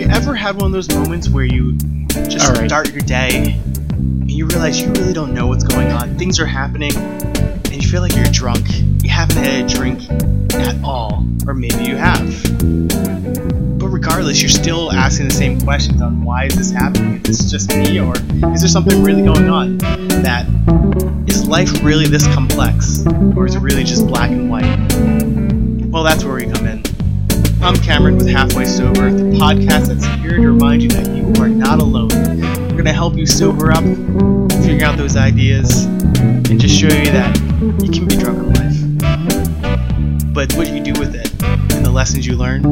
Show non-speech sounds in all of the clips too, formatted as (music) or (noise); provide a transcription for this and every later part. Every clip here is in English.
you ever had one of those moments where you just right. start your day and you realize you really don't know what's going on? Things are happening and you feel like you're drunk. You haven't had a drink at all, or maybe you have. But regardless, you're still asking the same questions on why is this happening? Is this just me, or is there something really going on? That is life really this complex, or is it really just black and white? Well, that's where we come. I'm Cameron with Halfway Sober, the podcast that's here to remind you that you are not alone. We're going to help you sober up, figure out those ideas, and just show you that you can be drunk in life. But what you do with it and the lessons you learn,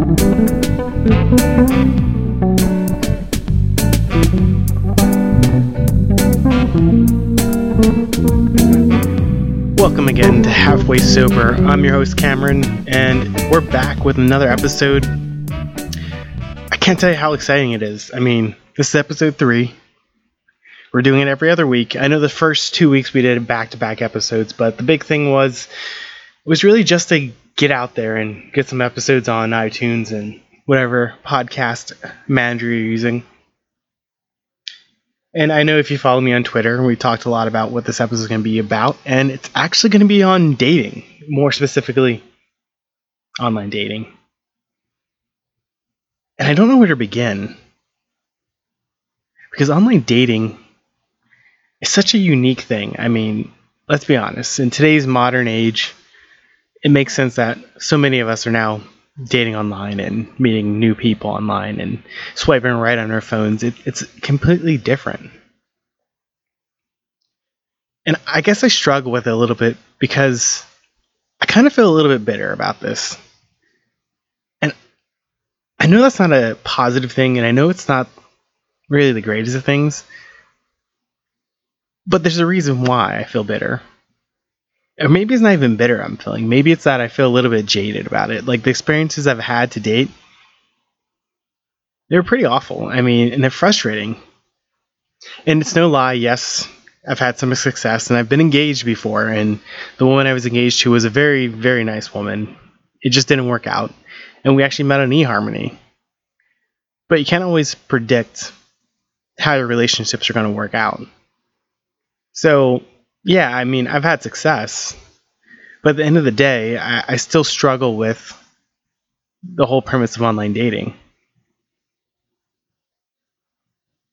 Welcome again to Halfway Sober. I'm your host Cameron, and we're back with another episode. I can't tell you how exciting it is. I mean, this is episode three. We're doing it every other week. I know the first two weeks we did back to back episodes, but the big thing was it was really just to get out there and get some episodes on iTunes and whatever podcast manager you're using. And I know if you follow me on Twitter, we talked a lot about what this episode is going to be about, and it's actually going to be on dating, more specifically, online dating. And I don't know where to begin. Because online dating is such a unique thing. I mean, let's be honest, in today's modern age, it makes sense that so many of us are now dating online and meeting new people online and swiping right on our phones. It, it's completely different. And I guess I struggle with it a little bit because I kind of feel a little bit bitter about this. And I know that's not a positive thing, and I know it's not really the greatest of things. But there's a reason why I feel bitter or maybe it's not even bitter I'm feeling. Maybe it's that I feel a little bit jaded about it. Like the experiences I've had to date, they're pretty awful. I mean, and they're frustrating. And it's no lie, yes, I've had some success and I've been engaged before. And the woman I was engaged to was a very, very nice woman. It just didn't work out. And we actually met on eHarmony. But you can't always predict how your relationships are going to work out. So yeah, I mean, I've had success, but at the end of the day, I, I still struggle with the whole premise of online dating.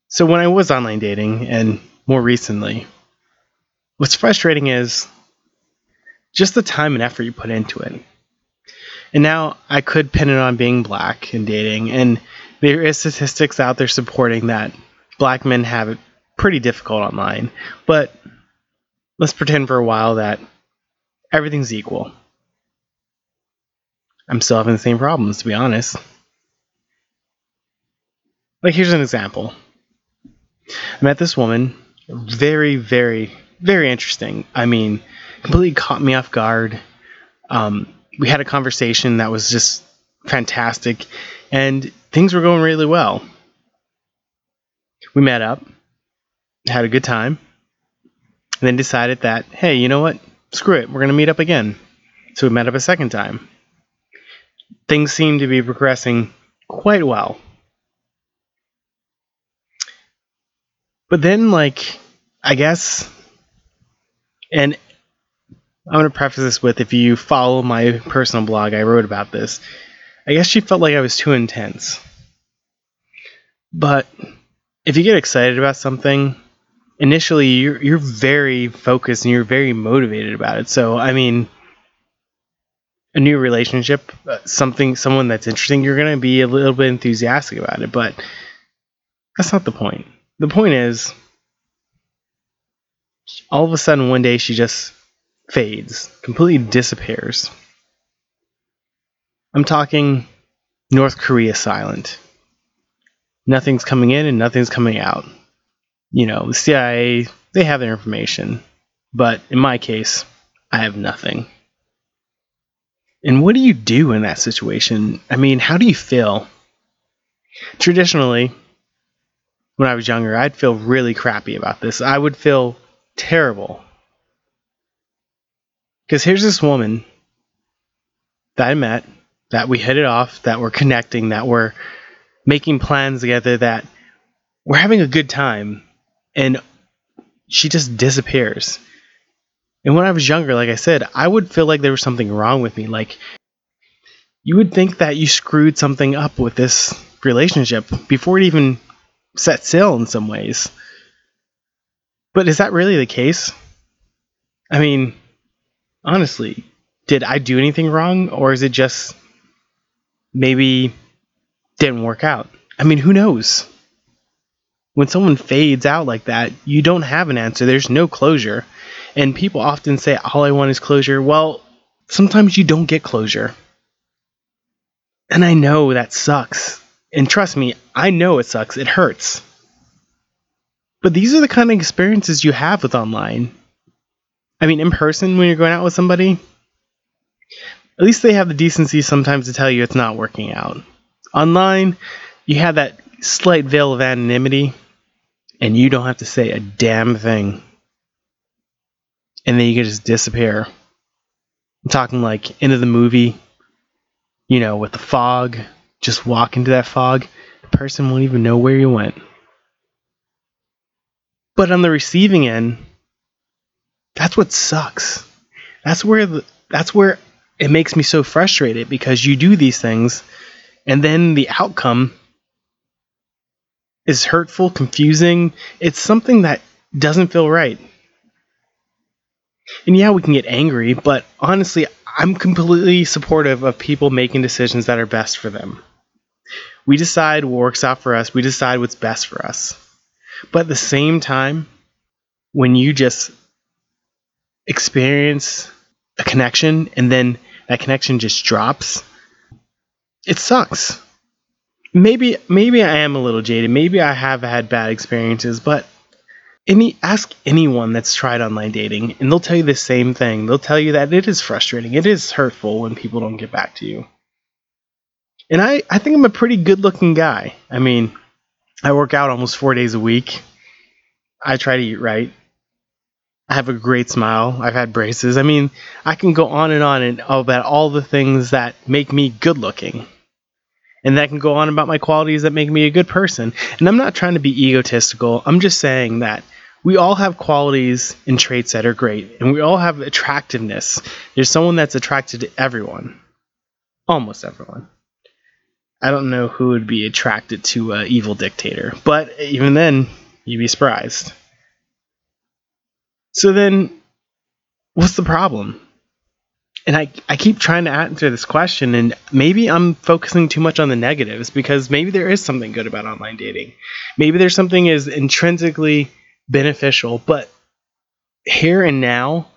So when I was online dating, and more recently, what's frustrating is just the time and effort you put into it. And now I could pin it on being black and dating, and there is statistics out there supporting that black men have it pretty difficult online, but let's pretend for a while that everything's equal. I'm still having the same problems, to be honest. Like, here's an example. I met this woman, very, very, very interesting. I mean, completely caught me off guard. Um, we had a conversation that was just fantastic, and things were going really well. We met up, had a good time, then decided that, hey, you know what? Screw it. We're going to meet up again. So we met up a second time. Things seemed to be progressing quite well. But then, like, I guess, and I'm going to preface this with if you follow my personal blog, I wrote about this. I guess she felt like I was too intense. But if you get excited about something, initially you're you're very focused and you're very motivated about it. So I mean, a new relationship, uh, something someone that's interesting, you're gonna be a little bit enthusiastic about it. But that's not the point. The point is, all of a sudden one day she just fades, completely disappears. I'm talking North Korea silent. Nothing's coming in and nothing's coming out you know, the CIA, they have their information. But in my case, I have nothing. And what do you do in that situation? I mean, how do you feel? Traditionally, when I was younger, I'd feel really crappy about this. I would feel terrible. Because here's this woman that I met, that we hit it off, that we're connecting, that we're making plans together that we're having a good time and she just disappears. And when I was younger, like I said, I would feel like there was something wrong with me. Like, you would think that you screwed something up with this relationship before it even set sail in some ways. But is that really the case? I mean, honestly, did I do anything wrong? Or is it just maybe didn't work out? I mean, who knows? When someone fades out like that, you don't have an answer. There's no closure. And people often say, All I want is closure. Well, sometimes you don't get closure. And I know that sucks. And trust me, I know it sucks. It hurts. But these are the kind of experiences you have with online. I mean, in person, when you're going out with somebody, at least they have the decency sometimes to tell you it's not working out. Online, you have that slight veil of anonymity, and you don't have to say a damn thing. And then you can just disappear. I'm talking like into the movie, you know, with the fog, just walk into that fog, the person won't even know where you went. But on the receiving end, that's what sucks. That's where the, that's where it makes me so frustrated because you do these things and then the outcome is hurtful, confusing. It's something that doesn't feel right. And yeah, we can get angry, but honestly, I'm completely supportive of people making decisions that are best for them. We decide what works out for us, we decide what's best for us. But at the same time, when you just experience a connection and then that connection just drops, it sucks. Maybe maybe I am a little jaded. Maybe I have had bad experiences, but any ask anyone that's tried online dating and they'll tell you the same thing. They'll tell you that it is frustrating. It is hurtful when people don't get back to you. And I, I think I'm a pretty good looking guy. I mean, I work out almost four days a week. I try to eat right. I have a great smile. I've had braces. I mean, I can go on and on and about all the things that make me good looking. And that can go on about my qualities that make me a good person. And I'm not trying to be egotistical. I'm just saying that we all have qualities and traits that are great, and we all have attractiveness. There's someone that's attracted to everyone, almost everyone. I don't know who would be attracted to an evil dictator, but even then, you'd be surprised. So then, what's the problem? And I, I keep trying to answer this question, and maybe I'm focusing too much on the negatives because maybe there is something good about online dating. Maybe there's something is intrinsically beneficial, but here and now,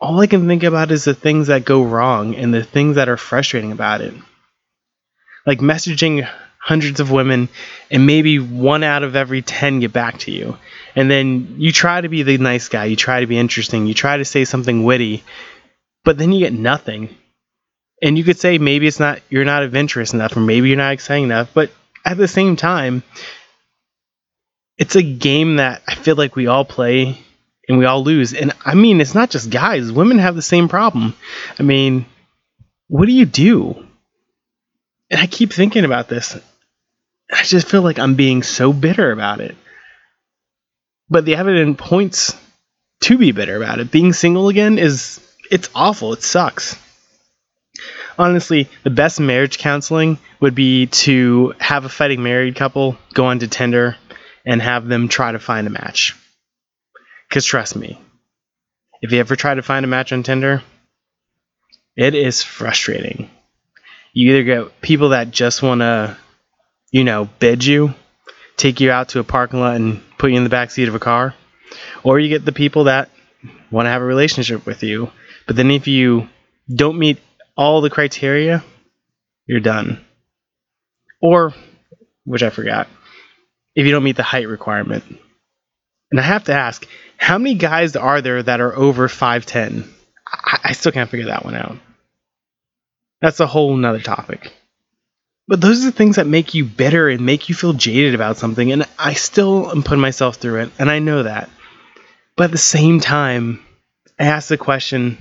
all I can think about is the things that go wrong and the things that are frustrating about it. Like messaging hundreds of women, and maybe one out of every 10 get back to you. And then you try to be the nice guy, you try to be interesting, you try to say something witty, but then you get nothing. And you could say maybe it's not you're not adventurous enough, or maybe you're not exciting enough, but at the same time, it's a game that I feel like we all play and we all lose. And I mean, it's not just guys, women have the same problem. I mean, what do you do? And I keep thinking about this. I just feel like I'm being so bitter about it. But the evidence points to be bitter about it. Being single again is it's awful. It sucks. Honestly, the best marriage counseling would be to have a fighting married couple go onto Tinder and have them try to find a match. Because trust me, if you ever try to find a match on Tinder, it is frustrating. You either get people that just want to, you know, bid you, take you out to a parking lot and put you in the back seat of a car, or you get the people that want to have a relationship with you. But then if you don't meet all the criteria, you're done. Or, which I forgot, if you don't meet the height requirement. And I have to ask, how many guys are there that are over 5'10? I, I still can't figure that one out. That's a whole nother topic. But those are the things that make you bitter and make you feel jaded about something. And I still am putting myself through it, and I know that. But at the same time, I ask the question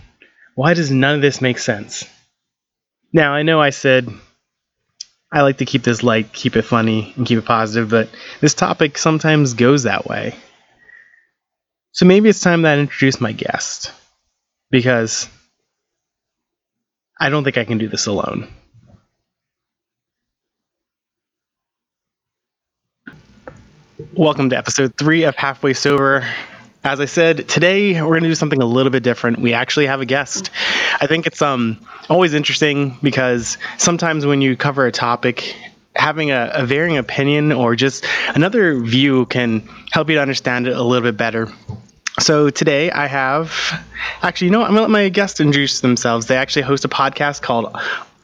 why does none of this make sense? Now, I know I said I like to keep this light, keep it funny, and keep it positive, but this topic sometimes goes that way. So maybe it's time that I introduce my guest because I don't think I can do this alone. Welcome to episode three of Halfway Sober. As I said, today we're going to do something a little bit different. We actually have a guest. I think it's um always interesting because sometimes when you cover a topic, having a, a varying opinion or just another view can help you to understand it a little bit better. So today I have, actually, you know what? I'm gonna let my guests introduce themselves. They actually host a podcast called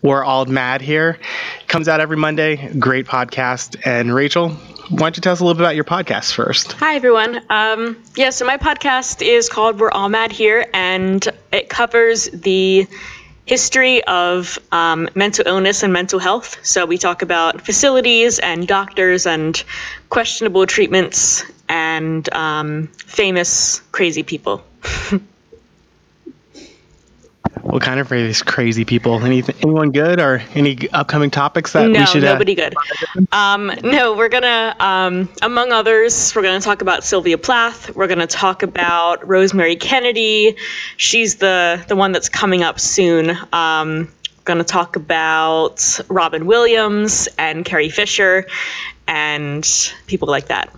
"We're All Mad Here." It comes out every Monday. Great podcast. And Rachel, why don't you tell us a little bit about your podcast first? Hi, everyone. Um, yeah, so my podcast is called We're All Mad Here, and it covers the history of um, mental illness and mental health. So we talk about facilities and doctors and questionable treatments and um, famous crazy people. (laughs) what kind of these crazy people? Anything, anyone good or any upcoming topics that no, we should? No, uh, nobody uh, good. Um, no, we're gonna, um, among others, we're gonna talk about Sylvia Plath. We're gonna talk about Rosemary Kennedy. She's the the one that's coming up soon. Um, going to talk about Robin Williams and Carrie Fisher and people like that.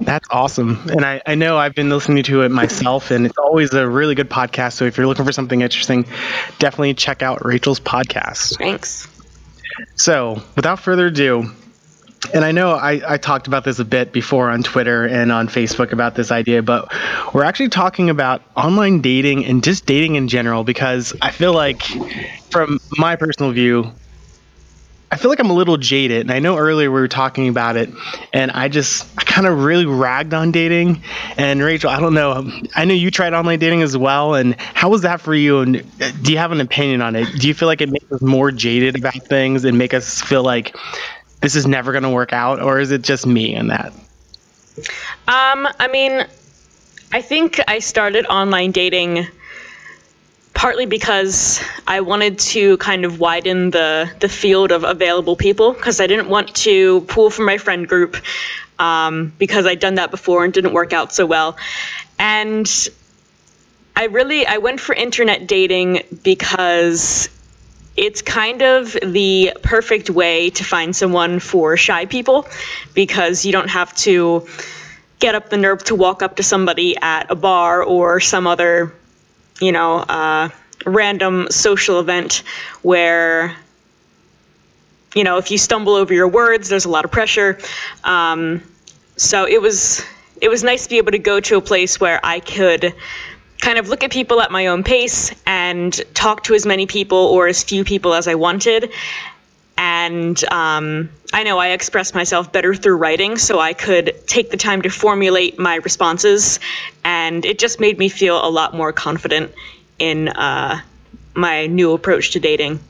That's awesome. And I, I know I've been listening to it myself, and it's always a really good podcast. So if you're looking for something interesting, definitely check out Rachel's podcast. Thanks. So without further ado, and I know I, I talked about this a bit before on Twitter and on Facebook about this idea, but we're actually talking about online dating and just dating in general because I feel like, from my personal view, I feel like I'm a little jaded, and I know earlier we were talking about it, and I just I kind of really ragged on dating. And Rachel, I don't know, I know you tried online dating as well, and how was that for you? And uh, do you have an opinion on it? Do you feel like it makes us more jaded about things and make us feel like this is never going to work out, or is it just me and that? Um, I mean, I think I started online dating partly because I wanted to kind of widen the the field of available people because I didn't want to pull from my friend group um, because I'd done that before and didn't work out so well, and I really I went for internet dating because it's kind of the perfect way to find someone for shy people because you don't have to get up the nerve to walk up to somebody at a bar or some other you know, random social event where, you know, if you stumble over your words, there's a lot of pressure. Um, so it was it was nice to be able to go to a place where I could kind of look at people at my own pace and talk to as many people or as few people as I wanted. And um, I know I express myself better through writing, so I could take the time to formulate my responses, and it just made me feel a lot more confident in uh, my new approach to dating.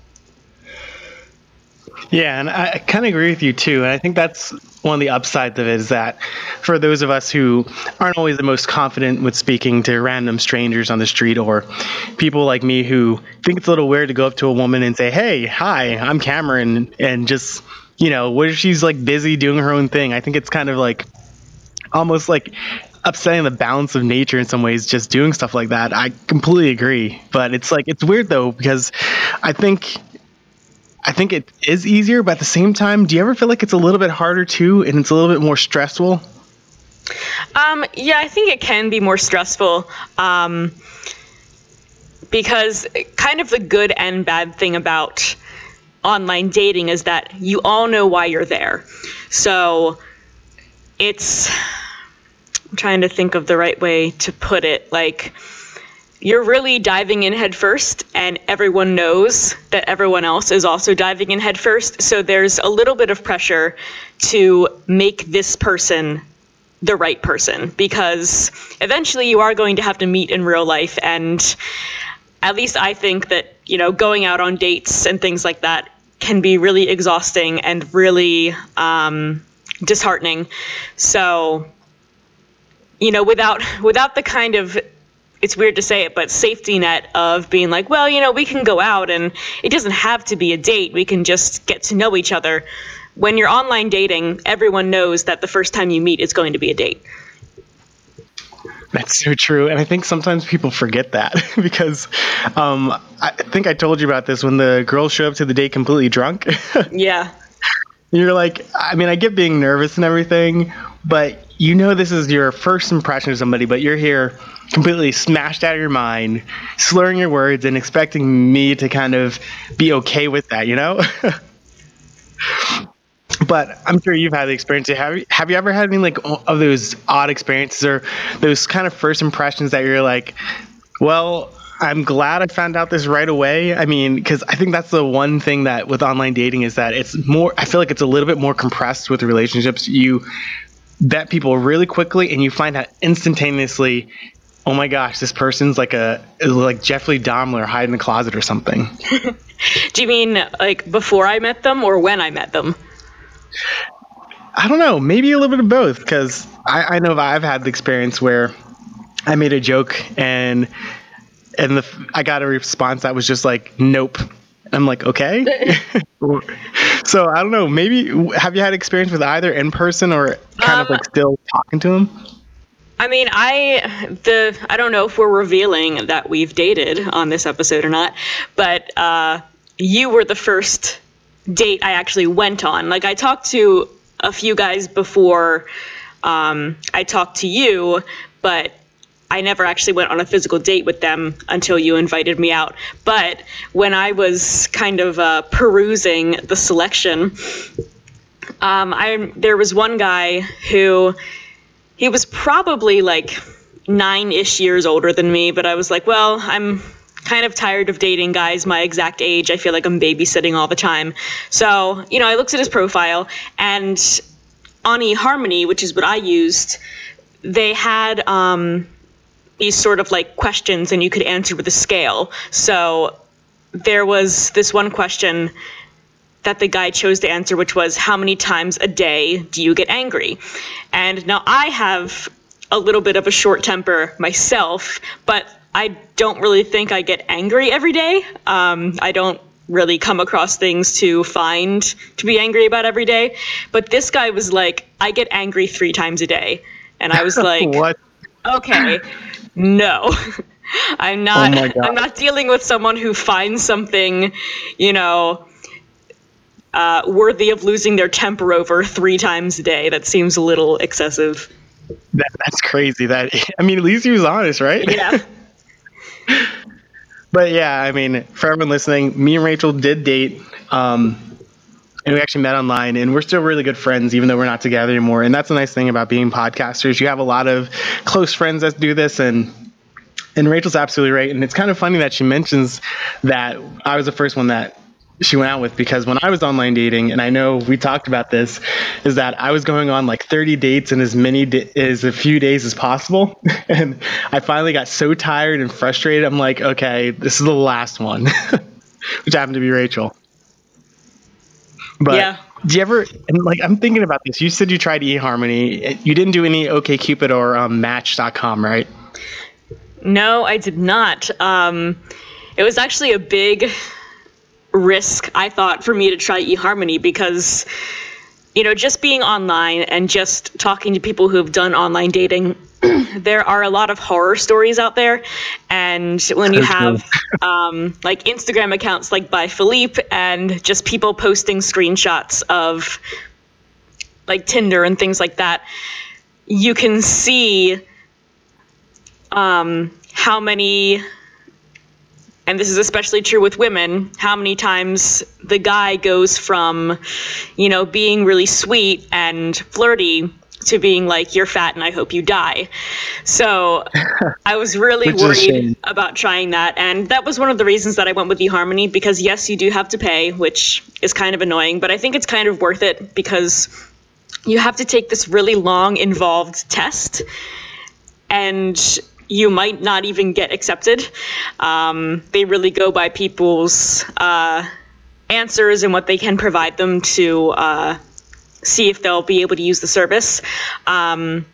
Yeah, and I kind of agree with you too. And I think that's one of the upsides of it is that for those of us who aren't always the most confident with speaking to random strangers on the street or people like me who think it's a little weird to go up to a woman and say, "Hey, hi, I'm Cameron," and just you know, what if she's like busy doing her own thing? I think it's kind of like almost like upsetting the balance of nature in some ways just doing stuff like that. I completely agree. But it's like it's weird though because I think I think it is easier, but at the same time, do you ever feel like it's a little bit harder too and it's a little bit more stressful? Um, yeah, I think it can be more stressful. Um, because kind of the good and bad thing about online dating is that you all know why you're there. So it's I'm trying to think of the right way to put it. Like, you're really diving in headfirst, and everyone knows that everyone else is also diving in headfirst. So there's a little bit of pressure to make this person the right person because eventually you are going to have to meet in real life. And at least I think that, you know, going out on dates and things like that can be really exhausting and really um, disheartening. So you know, without without the kind of it's weird to say it, but safety net of being like, well, you know, we can go out and it doesn't have to be a date. We can just get to know each other. When you're online dating, everyone knows that the first time you meet is going to be a date. That's so true. And I think sometimes people forget that (laughs) because um, I think I told you about this when the girls show up to the date completely drunk. (laughs) yeah. You're like, I mean, I get being nervous and everything, but you know this is your first impression of somebody, but you're here completely smashed out of your mind, slurring your words and expecting me to kind of be okay with that, you know? (laughs) but I'm sure you've had the experience. Have you, have you ever had any like of those odd experiences or those kind of first impressions that you're like, well, I'm glad I found out this right away. I mean, because I think that's the one thing that with online dating is that it's more. I feel like it's a little bit more compressed with relationships. You vet people really quickly, and you find out instantaneously. Oh my gosh, this person's like a like Jeffrey Dahmer hide in the closet or something. (laughs) Do you mean like before I met them or when I met them? I don't know, maybe a little bit of both, because I, I know I've had the experience where I made a joke and and the I got a response that was just like, "Nope." I'm like, okay. (laughs) so I don't know. Maybe have you had experience with either in person or kind um, of like still talking to him? I mean, I the I don't know if we're revealing that we've dated on this episode or not, but uh, you were the first date I actually went on. Like I talked to a few guys before um, I talked to you, but I never actually went on a physical date with them until you invited me out. But when I was kind of uh, perusing the selection, um, I there was one guy who he was probably like nine-ish years older than me, but I was like, well, I'm kind of tired of dating guys my exact age. I feel like I'm babysitting all the time. So, you know, I looked at his profile and on eHarmony, which is what I used, they had um, these sort of like questions and you could answer with a scale. So there was this one question that the guy chose to answer, which was, How many times a day do you get angry? And now I have a little bit of a short temper myself, but I don't really think I get angry every day. Um, I don't really come across things to find to be angry about every day. But this guy was like, I get angry three times a day. And I was (laughs) like, what? Okay, no. (laughs) I'm not oh (laughs) I'm not dealing with someone who finds something, you know, uh, worthy of losing their temper over three times a day. That seems a little excessive. That, that's crazy. That (laughs) I mean, at least he was honest, right? Yeah. but yeah, I mean, for everyone listening, me and Rachel did date. Um, and we actually met online and we're still really good friends even though we're not together anymore and that's the nice thing about being podcasters you have a lot of close friends that do this and and Rachel's absolutely right and it's kind of funny that she mentions that I was the first one that she went out with because when I was online dating, and I know we talked about this, is that I was going on like 30 dates in as many as a few days as possible, (laughs) and I finally got so tired and frustrated. I'm like, okay, this is the last one, (laughs) which happened to be Rachel. But yeah. do you ever? And like, I'm thinking about this. You said you tried eHarmony. You didn't do any OKCupid or um, Match.com, right? No, I did not. Um, it was actually a big risk I thought for me to try eHarmony because you know just being online and just talking to people who have done online dating (clears throat) there are a lot of horror stories out there and when you have um, like instagram accounts like Bye Felipe and just people posting screenshots of like tinder and things like that you can see um, how many and this is especially true with women, how many times the guy goes from, you know, being really sweet and flirty to being like, you're fat and I hope you die. So (laughs) I was really worried about trying that. And that was one of the reasons that I went with eHarmony because, yes, you do have to pay, which is kind of annoying, but I think it's kind of worth it because you have to take this really long, involved test. And you might not even get accepted. Um, they really go by people's uh, answers and what they can provide them to uh, see if they'll be able to use the service. Um,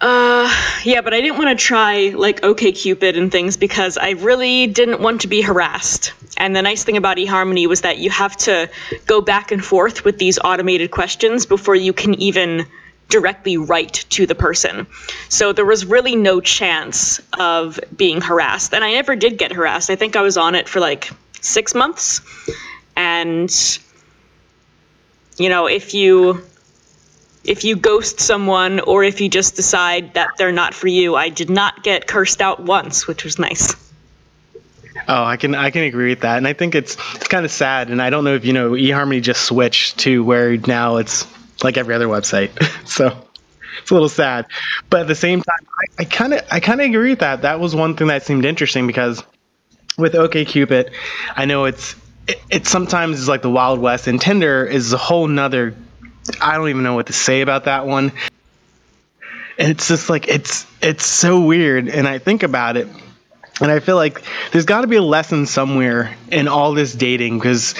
Uh, yeah, but I didn't want to try like OKCupid and things because I really didn't want to be harassed. And the nice thing about eHarmony was that you have to go back and forth with these automated questions before you can even directly write to the person. So there was really no chance of being harassed. And I never did get harassed. I think I was on it for like six months. And, you know, if you if you ghost someone or if you just decide that they're not for you. I did not get cursed out once, which was nice. Oh, I can I can agree with that, and I think it's it's kind of sad. And I don't know if you know eHarmony just switched to where now it's like every other website, (laughs) so it's a little sad. But at the same time, I kind of I kind of agree with that. That was one thing that seemed interesting because with OKCupid, I know it's it, it sometimes is like the Wild West, and Tinder is a whole nother I don't even know what to say about that one. And it's just like it's it's so weird and I think about it and I feel like there's got to be a lesson somewhere in all this dating because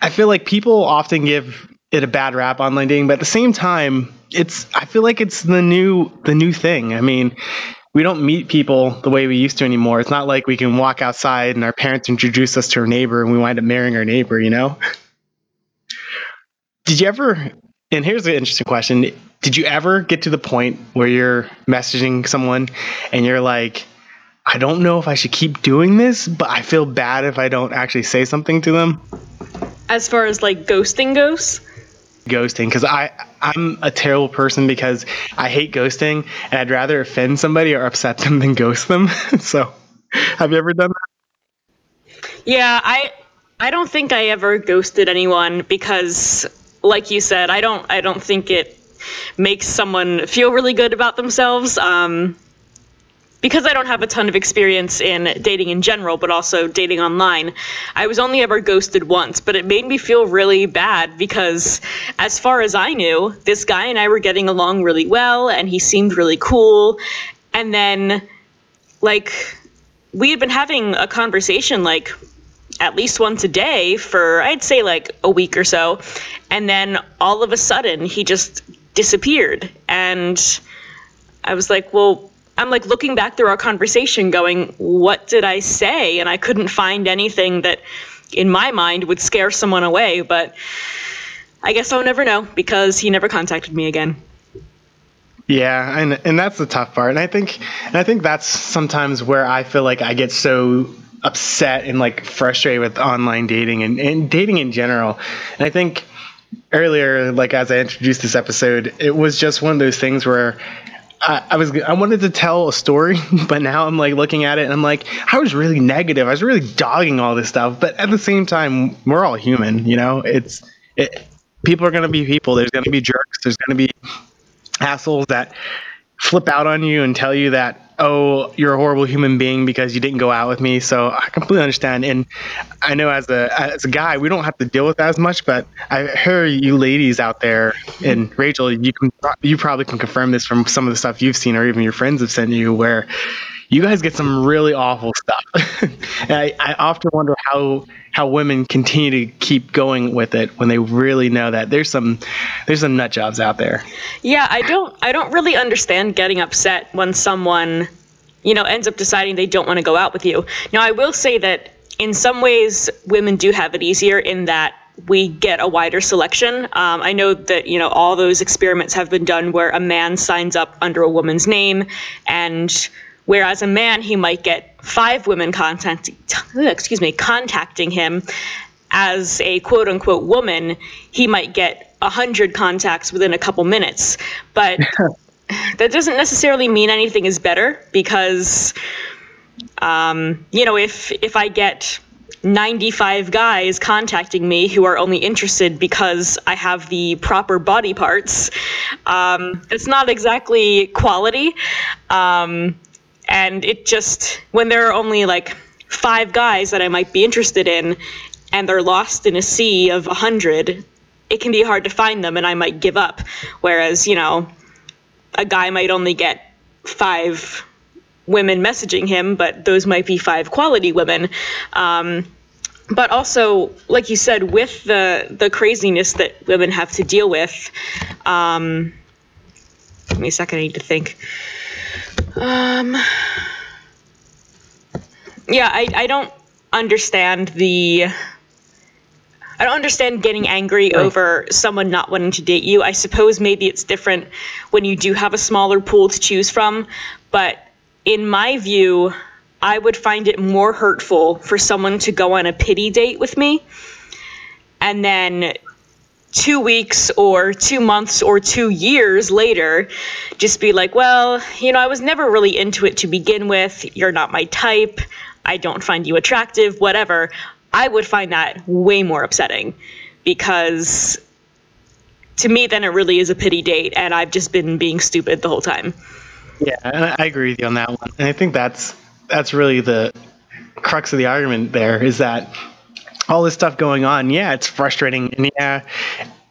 I feel like people often give it a bad rap online dating, but at the same time, it's I feel like it's the new the new thing. I mean, we don't meet people the way we used to anymore. It's not like we can walk outside and our parents introduce us to our neighbor and we wind up marrying our neighbor, you know? Did you ever? And here's an interesting question: Did you ever get to the point where you're messaging someone and you're like, I don't know if I should keep doing this, but I feel bad if I don't actually say something to them? As far as like ghosting goes? Ghosting because I I'm a terrible person because I hate ghosting and I'd rather offend somebody or upset them than ghost them. (laughs) so, have you ever done that? Yeah, I I don't think I ever ghosted anyone because like you said, I don't I don't think it makes someone feel really good about themselves. Um, because I don't have a ton of experience in dating in general, but also dating online, I was only ever ghosted once, but it made me feel really bad because, as far as I knew, this guy and I were getting along really well and he seemed really cool. And then, like, we had been having a conversation, like, at least once a day for I'd say like a week or so. And then all of a sudden he just disappeared. And I was like, well, I'm like looking back through our conversation going, what did I say? And I couldn't find anything that in my mind would scare someone away, but I guess I'll never know because he never contacted me again. Yeah, and and that's the tough part. And I think and I think that's sometimes where I feel like I get so upset and like frustrated with online dating and, and dating in general. And I think earlier, like as I introduced this episode, it was just one of those things where I, I, was I wanted to tell a story, (laughs) but now I'm like looking at it and I'm like, I was really negative. I was really dogging all this stuff, but at the same time, we're all human, you know. It's it, people are gonna be people. There's gonna be jerks. There's gonna be assholes that flip out on you and tell you that oh you're a horrible human being because you didn't go out with me. So i completely understand. And i know as a as a guy we don't have to deal with that as much but i hear you ladies out there and rachel you can you probably can confirm this from some of the stuff you've seen or even your friends have sent you where you guys get some really awful stuff (laughs) and I, I often wonder how how women continue to keep going with it when they really know that there's some there's some nut jobs out there. Yeah, I don't I don't really understand getting upset when someone you know ends up deciding they don't want to go out with you. Now, I will say that in some ways women do have it easier in that we get a wider selection. Um, I know that you know all those experiments have been done where a man signs up under a woman's name, and whereas a man he might get five women contact, excuse me, contacting him as a quote unquote woman, he might get a hundred contacts within a couple minutes. But (laughs) that doesn't necessarily mean anything is better because, um, you know, if if I get 95 guys contacting me who are only interested because I have the proper body parts. Um, it's not exactly quality. Um, and it just when there are only like five guys that I might be interested in and they're lost in a sea of a hundred, it can be hard to find them and I might give up. Whereas, you know, a guy might only get five women messaging him, but those might be five quality women. Um, but also, like you said, with the the craziness that women have to deal with, um, give me a second. I need to think. Um, yeah, I, I don't understand the. I don't understand getting angry Right. over someone not wanting to date you. I suppose maybe it's different when you do have a smaller pool to choose from, but in my view, I would find it more hurtful for someone to go on a pity date with me and then two weeks or two months or two years later just be like, well, you know, I was never really into it to begin with. You're not my type. I don't find you attractive, whatever. I would find that way more upsetting because to me, then it really is a pity date, and I've just been being stupid the whole time. Yeah, I agree with you on that one. And I think that's that's really the crux of the argument there is that all this stuff going on, yeah, it's frustrating and yeah,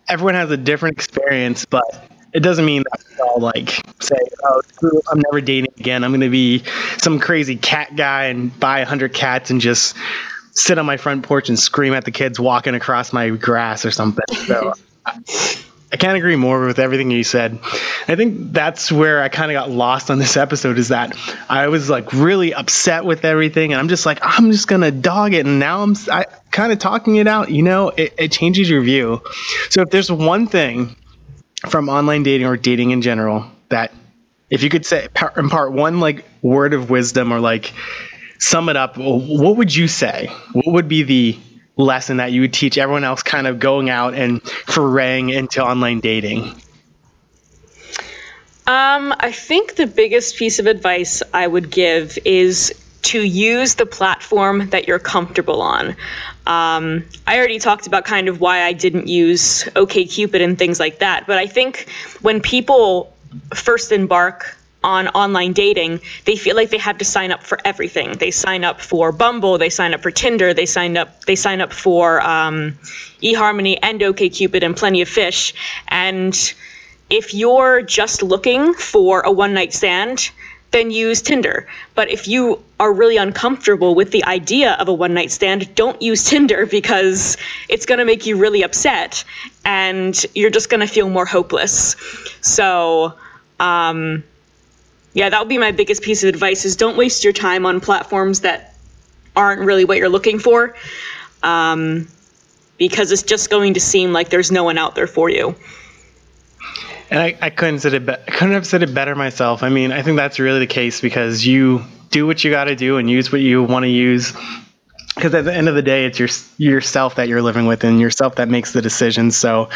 everyone has a different experience, but it doesn't mean that we all like say, "Oh, I'm never dating again. I'm going to be some crazy cat guy and buy a hundred cats and just sit on my front porch and scream at the kids walking across my grass or something." So (laughs) I can't agree more with everything you said. I think that's where I kind of got lost on this episode is that I was like really upset with everything, and I'm just like, I'm just gonna dog it, and now I'm I, kind of talking it out. You know, it, it changes your view. So if there's one thing from online dating or dating in general that if you could say impart one like word of wisdom or like sum it up, what would you say? What would be the lesson that you would teach everyone else kind of going out and foraying into online dating? Um, I think the biggest piece of advice I would give is to use the platform that you're comfortable on. Um, I already talked about kind of why I didn't use OKCupid and things like that, but I think when people first embark on online dating, they feel like they have to sign up for everything. They sign up for Bumble, they sign up for Tinder, they sign up they sign up for um, eHarmony and OKCupid and Plenty of Fish, and if you're just looking for a one night stand, then use Tinder. But if you are really uncomfortable with the idea of a one night stand, don't use Tinder (laughs) because it's going to make you really upset and you're just going to feel more hopeless. So, um, yeah, that would be my biggest piece of advice is don't waste your time on platforms that aren't really what you're looking for. Um, because it's just going to seem like there's no one out there for you. And I, I couldn't said it. Be- I couldn't have said it better myself. I mean, I think that's really the case because you do what you got to do and use what you want to use. Because at the end of the day, it's your yourself that you're living with and yourself that makes the decisions. So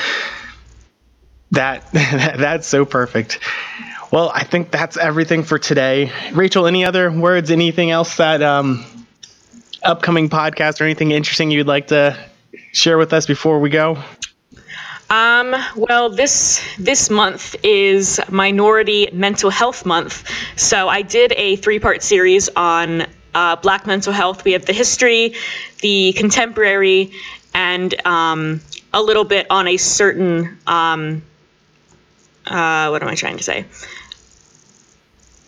that (laughs) that's so perfect. Well, I think that's everything for today. Rachel, any other words? Anything else that um, upcoming podcast or anything interesting you'd like to share with us before we go? Um, well, this this month is Minority Mental Health Month, so I did a three-part series on uh, Black mental health. We have the history, the contemporary, and um, a little bit on a certain um, uh, what am I trying to say?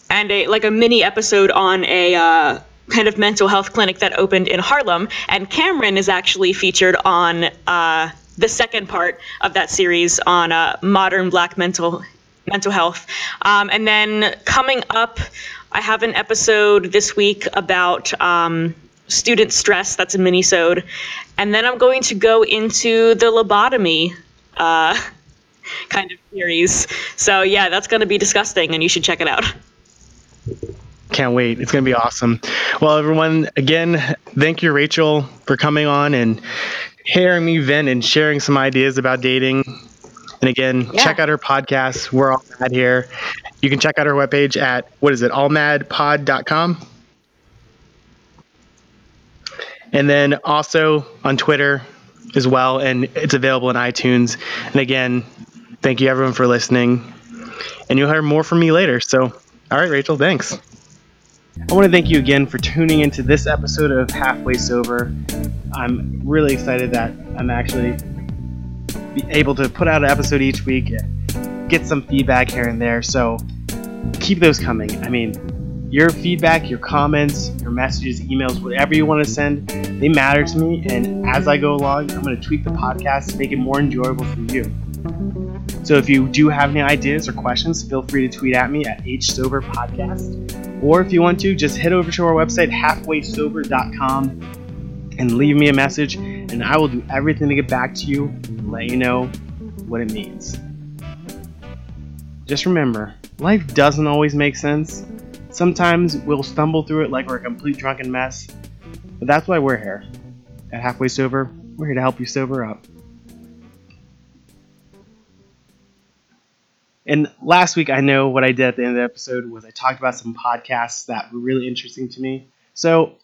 And a like a mini episode on a uh, kind of mental health clinic that opened in Harlem. And Cameron is actually featured on uh, the second part of that series on uh, modern Black mental mental health. Um, and then coming up, I have an episode this week about um, student stress. That's a mini-sode. And then I'm going to go into the lobotomy uh, (laughs) kind of series. So yeah, that's going to be disgusting, and you should check it out. Can't wait. It's going to be awesome. Well, everyone, again, thank you, Rachel, for coming on and hearing me vent and sharing some ideas about dating. And again, Yeah. check out her podcast. We're all mad here. You can check out her webpage at what is it, allmadpod.com. And then also on Twitter as well, and it's available in iTunes. And again, thank you everyone for listening. And you'll hear more from me later. So, all right, Rachel, thanks. I want to thank you again for tuning into this episode of Halfway Sober. I'm really excited that I'm actually able to put out an episode each week, get some feedback here and there. So keep those coming. I mean, your feedback, your comments, your messages, emails, whatever you want to send, they matter to me. And as I go along, I'm going to tweak the podcast to make it more enjoyable for you. So if you do have any ideas or questions, feel free to tweet at me at hsoberpodcast. Or if you want to, just head over to our website, halfwaysober.com, and leave me a message, and I will do everything to get back to you and let you know what it means. Just remember, life doesn't always make sense. Sometimes we'll stumble through it like we're a complete drunken mess, but that's why we're here. At Halfway Sober, we're here to help you sober up. And last week, I know what I did at the end of the episode was I talked about some podcasts that were really interesting to me. So